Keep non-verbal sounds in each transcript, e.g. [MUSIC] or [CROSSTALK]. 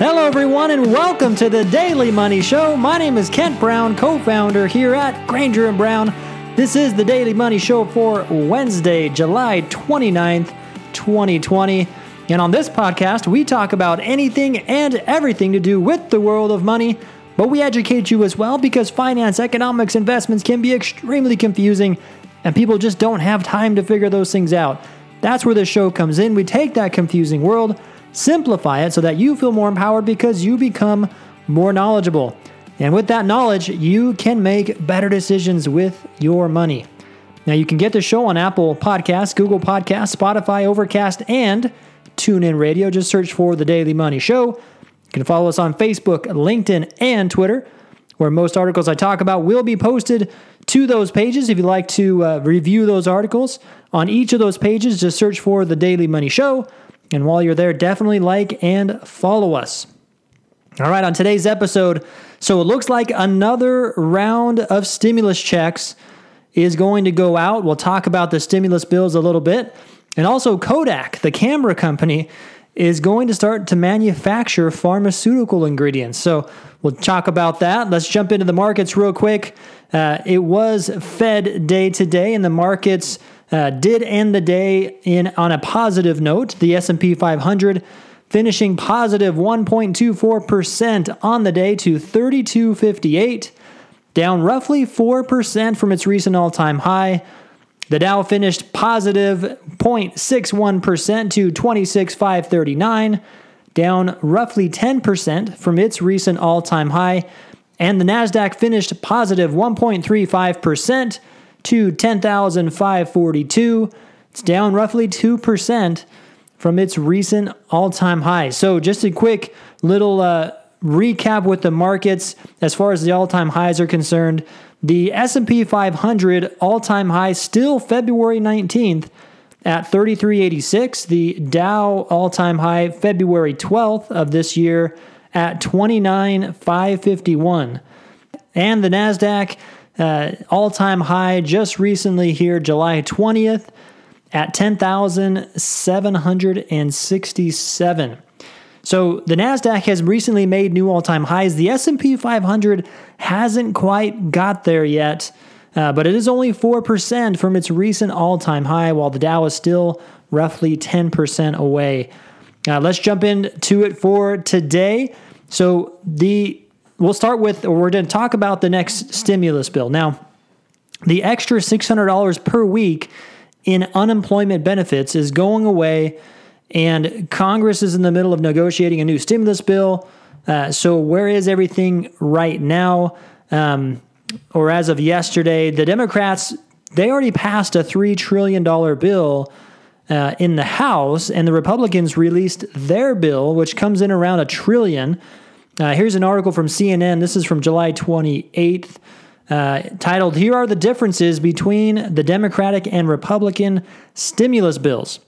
Hello, everyone, and welcome to the Daily Money Show. My name is Kent Brown, co founder here at Granger and Brown. This is the Daily Money Show for Wednesday, July 29th, 2020. And on this podcast, we talk about anything and everything to do with the world of money, but we educate you as well because finance, economics, investments can be extremely confusing, and people just don't have time to figure those things out. That's where this show comes in. We take that confusing world Simplify it so that you feel more empowered because you become more knowledgeable. And with that knowledge, you can make better decisions with your money. Now, you can get the show on Apple Podcasts, Google Podcasts, Spotify, Overcast, and TuneIn Radio. Just search for The Daily Money Show. You can follow us on Facebook, LinkedIn, and Twitter, where most articles I talk about will be posted to those pages. If you'd like to uh, review those articles, on each of those pages, just search for The Daily Money Show. And while you're there, definitely like and follow us. All right, on today's episode, so it looks like another round of stimulus checks is going to go out. We'll talk about the stimulus bills a little bit. And also, Kodak, the camera company, is going to start to manufacture pharmaceutical ingredients. So we'll talk about that. Let's jump into the markets real quick. Uh, it was Fed day today, and the markets uh, did end the day in on a positive note. The S&P 500 finishing positive 1.24% on the day to 3258, down roughly 4% from its recent all-time high. The Dow finished positive 0.61% to 26539, down roughly 10% from its recent all-time high, and the Nasdaq finished positive 1.35% to 10,542. It's down roughly 2% from its recent all-time high. So just a quick little uh, recap with the markets as far as the all-time highs are concerned. The S&P 500 all-time high still February 19th at 3386. The Dow all-time high February 12th of this year at 29551. And the Nasdaq uh, all time high just recently here, July 20th, at 10,767. So the Nasdaq has recently made new all-time highs. The S&P 500 hasn't quite got there yet, uh, but it is only 4% from its recent all-time high, while the Dow is still roughly 10% away. Uh, let's jump into it for today. So the we'll start with, or we're going to talk about the next stimulus bill. Now, the extra $600 per week in unemployment benefits is going away, and Congress is in the middle of negotiating a new stimulus bill. Uh, so, where is everything right now? Um, or as of yesterday, the Democrats they already passed a three trillion dollar bill uh, in the House, and the Republicans released their bill, which comes in around a trillion. Uh, here's an article from CNN. This is from July 28th, uh, titled Here Are the Differences Between the Democratic and Republican Stimulus Bills.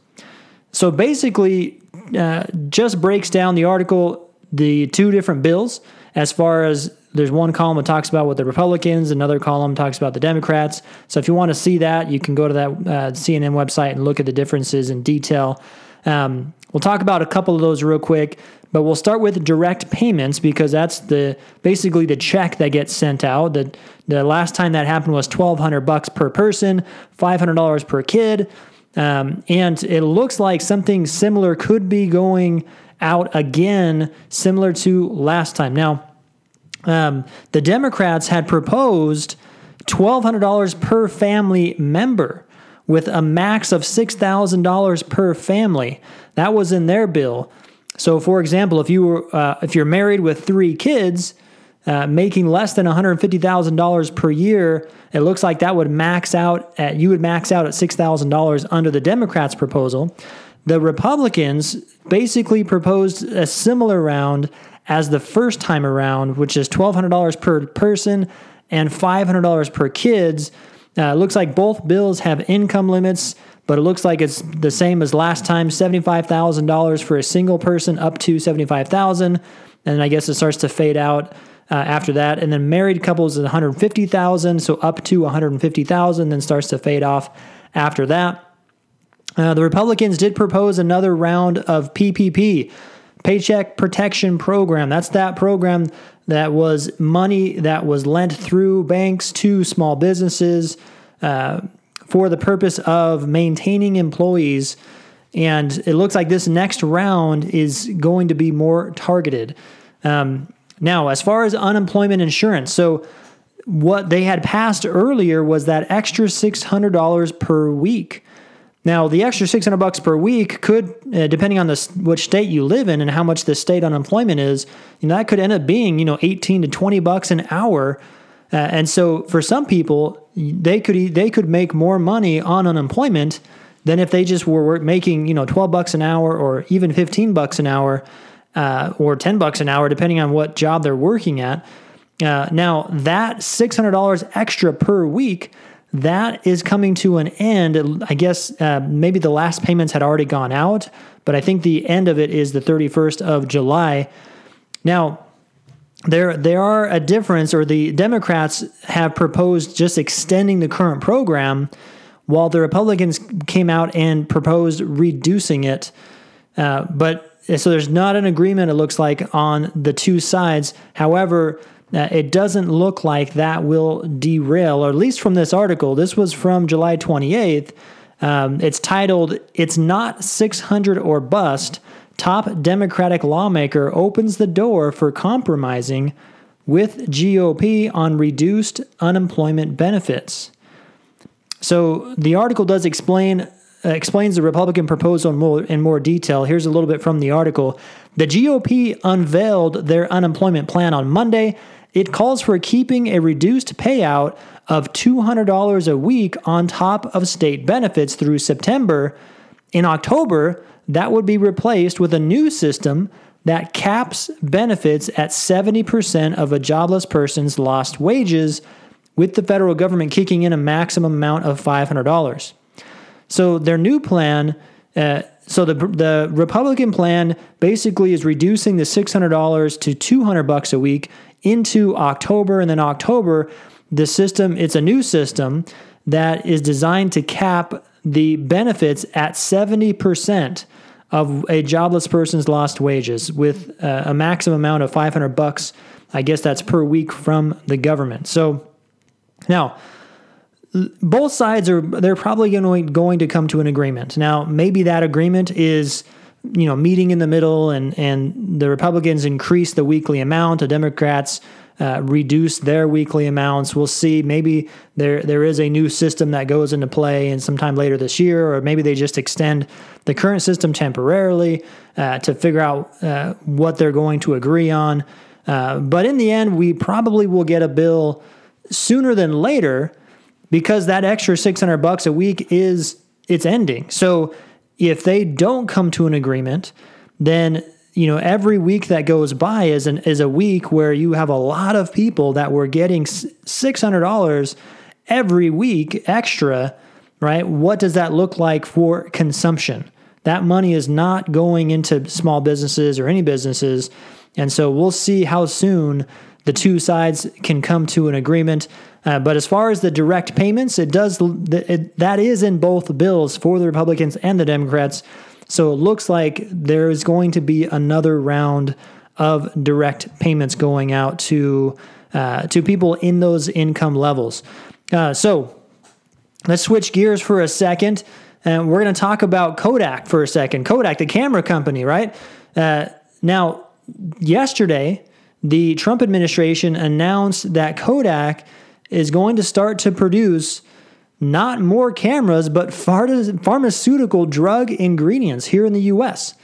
So basically, uh, just breaks down the article, the two different bills, as far as there's one column that talks about what the Republicans, another column talks about the Democrats. So if you want to see that, you can go to that uh, CNN website and look at the differences in detail. Um, we'll talk about a couple of those real quick. But we'll start with direct payments because that's the basically the check that gets sent out. The the last time that happened was twelve hundred bucks per person, five hundred dollars per kid, um, and it looks like something similar could be going out again, similar to last time. Now, um, the Democrats had proposed twelve hundred dollars per family member with a max of $6,000 per family. That was in their bill. So, for example, if you were uh, if you're married with three kids, uh, making less than one hundred fifty thousand dollars per year, it looks like that would max out at you would max out at six thousand dollars under the Democrats' proposal. The Republicans basically proposed a similar round as the first time around, which is twelve hundred dollars per person and five hundred dollars per kids. Uh, looks like both bills have income limits but it looks like it's the same as last time $75,000 for a single person up to 75000 and I guess it starts to fade out uh, after that. And then married couples is 150,000, so up to 150,000, then starts to fade off after that. Uh, the Republicans did propose another round of PPP, Paycheck Protection Program. That's that program that was money that was lent through banks to small businesses uh, for the purpose of maintaining employees. And it looks like this next round is going to be more targeted. Um, now, as far as unemployment insurance, so what they had passed earlier was that extra $600 per week. Now, the extra 600 bucks per week could, uh, depending on the which state you live in and how much the state unemployment is, you know, that could end up being, you know, 18 to 20 bucks an hour. Uh, and so for some people, they could they could make more money on unemployment than if they just were making, you know, 12 bucks an hour or even 15 bucks an hour uh, or 10 bucks an hour, depending on what job they're working at. Uh, now, that $600 extra per week, that is coming to an end. I guess uh, maybe the last payments had already gone out, but I think the end of it is the 31st of July. Now, there there are a difference, or the Democrats have proposed just extending the current program, while the Republicans came out and proposed reducing it. Uh, but so there's not an agreement, it looks like, on the two sides. However, uh, it doesn't look like that will derail, or at least from this article. This was from July 28th. Um, it's titled, It's Not 600 or Bust. Top Democratic lawmaker opens the door for compromising with GOP on reduced unemployment benefits. So the article does explain uh, explains the Republican proposal in more, in more detail. Here's a little bit from the article. The GOP unveiled their unemployment plan on Monday. It calls for keeping a reduced payout of $200 a week on top of state benefits through September. In October, that would be replaced with a new system that caps benefits at 70% of a jobless person's lost wages, with the federal government kicking in a maximum amount of $500. So their new plan, uh, so the the Republican plan basically is reducing the six hundred dollars to two hundred bucks a week into October, and then October, the system it's a new system that is designed to cap the benefits at seventy percent of a jobless person's lost wages with uh, a maximum amount of 500 bucks i guess that's per week from the government so now both sides are they're probably going going to come to an agreement. Now, maybe that agreement is you know meeting in the middle, and and the Republicans increase the weekly amount, the Democrats uh, reduce their weekly amounts. We'll see. Maybe there there is a new system that goes into play, and sometime later this year, or maybe they just extend the current system temporarily uh, to figure out uh, what they're going to agree on. Uh, but in the end, we probably will get a bill sooner than later because that extra 600 bucks a week is it's ending. So if they don't come to an agreement, then you know every week that goes by is an is a week where you have a lot of people that were getting $600 every week extra, right? What does that look like for consumption? That money is not going into small businesses or any businesses. And so we'll see how soon the two sides can come to an agreement. Uh, but as far as the direct payments, it does it, that is in both bills for the Republicans and the Democrats. So it looks like there is going to be another round of direct payments going out to uh, to people in those income levels. Uh, so let's switch gears for a second, and we're going to talk about Kodak for a second. Kodak, the camera company, right? Uh, now, yesterday, the Trump administration announced that Kodak is going to start to produce not more cameras, but pharmaceutical drug ingredients here in the US.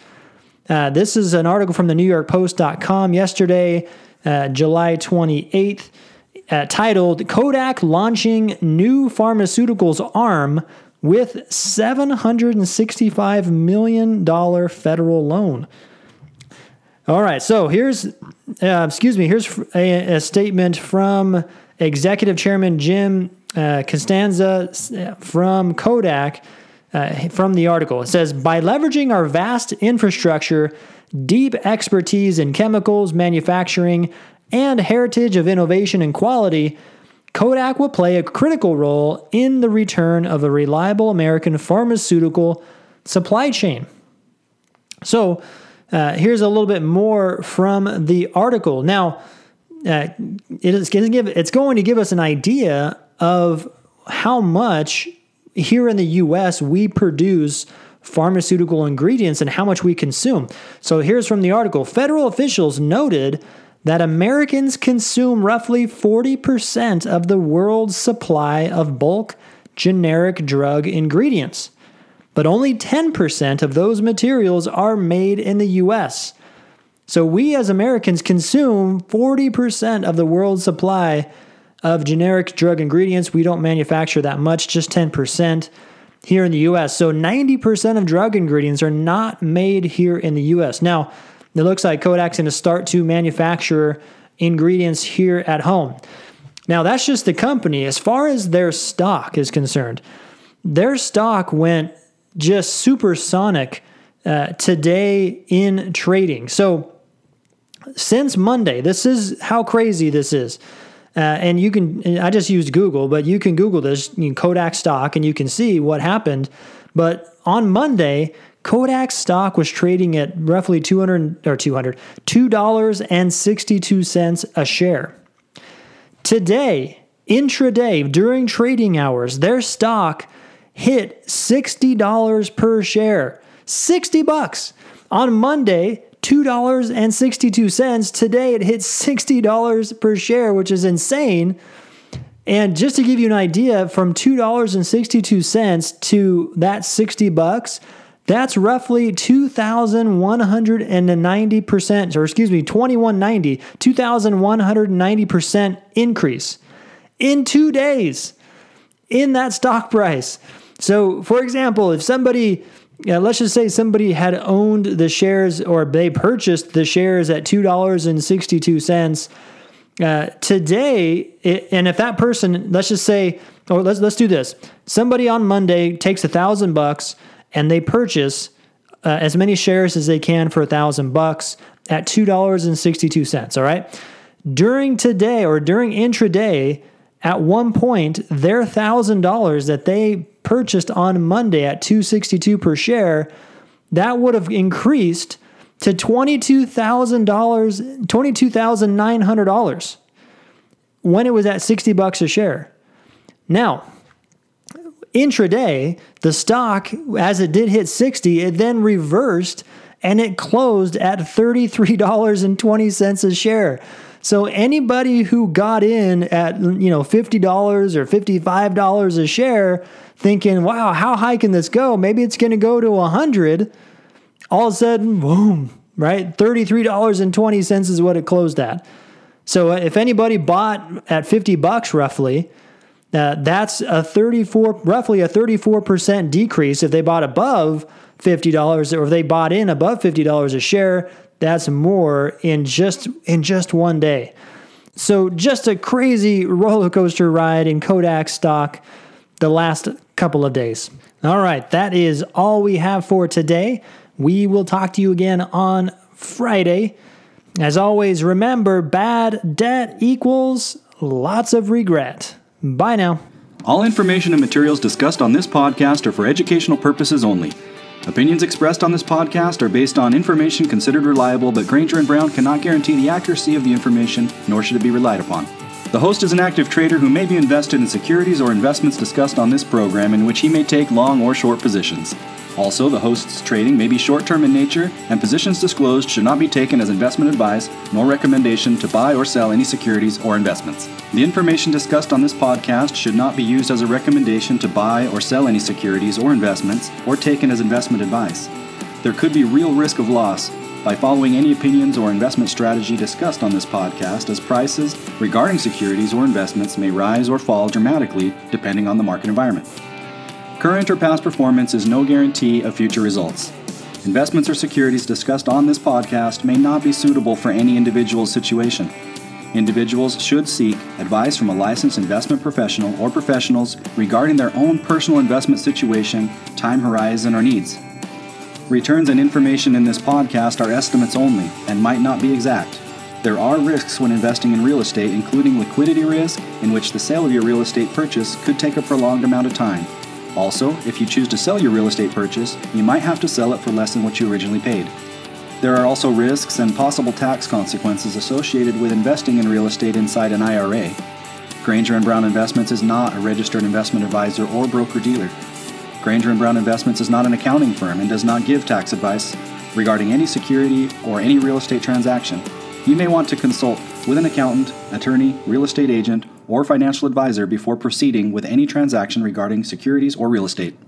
Uh, this is an article from the New York Post.com yesterday, uh, July 28th, uh, titled Kodak Launching New Pharmaceuticals Arm with $765 million federal loan. All right, so here's, uh, excuse me, here's a, a statement from Executive Chairman Jim uh, Costanza uh, from Kodak uh, from the article. It says By leveraging our vast infrastructure, deep expertise in chemicals, manufacturing, and heritage of innovation and quality, Kodak will play a critical role in the return of a reliable American pharmaceutical supply chain. So, uh, here's a little bit more from the article. Now, uh, it is going to give it's going to give us an idea of how much here in the U.S. we produce pharmaceutical ingredients and how much we consume. So here's from the article: Federal officials noted that Americans consume roughly 40% of the world's supply of bulk generic drug ingredients but only 10% of those materials are made in the US. So we as Americans consume 40% of the world's supply of generic drug ingredients. We don't manufacture that much, just 10% here in the US. So 90% of drug ingredients are not made here in the US. Now, it looks like Kodak's going to start to manufacture ingredients here at home. Now, that's just the company. As far as their stock is concerned, their stock went just supersonic uh, today in trading. So since Monday, this is how crazy this is. Uh, and you can, I just used Google, but you can Google this, you know, Kodak stock, and you can see what happened. But on Monday, Kodak stock was trading at roughly 200 or 200, $2.62 a share. Today, intraday, during trading hours, their stock hit $60 per share. 60 bucks. On Monday, $2.62. Today it hit $60 per share, which is insane. And just to give you an idea, from $2.62 to that 60 bucks, that's roughly 2,190%, or excuse me, 2190, 2,190% increase in two days in that stock price. So, for example, if somebody, let's just say somebody had owned the shares or they purchased the shares at $2.62 uh, today, it, and if that person, let's just say, or let's, let's do this. Somebody on Monday takes a thousand bucks and they purchase uh, as many shares as they can for a thousand bucks at $2.62. All right. During today or during intraday, at one point, their $1,000 that they purchased on Monday at 262 per share, that would have increased to $22,000, $22,900 when it was at 60 bucks a share. Now, intraday, the stock as it did hit 60, it then reversed and it closed at $33.20 a share. So anybody who got in at you know $50 or $55 a share thinking, wow, how high can this go? Maybe it's going to go to 100. All of a sudden, boom, right? $33.20 is what it closed at. So uh, if anybody bought at 50 bucks roughly, uh, that's a 34, roughly a 34% decrease. If they bought above $50 or if they bought in above $50 a share, that's more in just in just one day. So just a crazy [LAUGHS] roller coaster ride in Kodak stock the last couple of days. All right, that is all we have for today. We will talk to you again on Friday. As always, remember bad debt equals lots of regret. Bye now. All information and materials discussed on this podcast are for educational purposes only. Opinions expressed on this podcast are based on information considered reliable, but Granger and Brown cannot guarantee the accuracy of the information, nor should it be relied upon. The host is an active trader who may be invested in securities or investments discussed on this program in which he may take long or short positions. Also, the host's trading may be short term in nature, and positions disclosed should not be taken as investment advice nor recommendation to buy or sell any securities or investments. The information discussed on this podcast should not be used as a recommendation to buy or sell any securities or investments or taken as investment advice. There could be real risk of loss by following any opinions or investment strategy discussed on this podcast, as prices regarding securities or investments may rise or fall dramatically depending on the market environment. Current or past performance is no guarantee of future results. Investments or securities discussed on this podcast may not be suitable for any individual's situation. Individuals should seek advice from a licensed investment professional or professionals regarding their own personal investment situation, time horizon, or needs. Returns and information in this podcast are estimates only and might not be exact. There are risks when investing in real estate, including liquidity risk, in which the sale of your real estate purchase could take a prolonged amount of time. Also, if you choose to sell your real estate purchase, you might have to sell it for less than what you originally paid. There are also risks and possible tax consequences associated with investing in real estate inside an IRA. Granger and Brown Investments is not a registered investment advisor or broker dealer. Granger and Brown Investments is not an accounting firm and does not give tax advice regarding any security or any real estate transaction. You may want to consult with an accountant, attorney, real estate agent, or financial advisor before proceeding with any transaction regarding securities or real estate.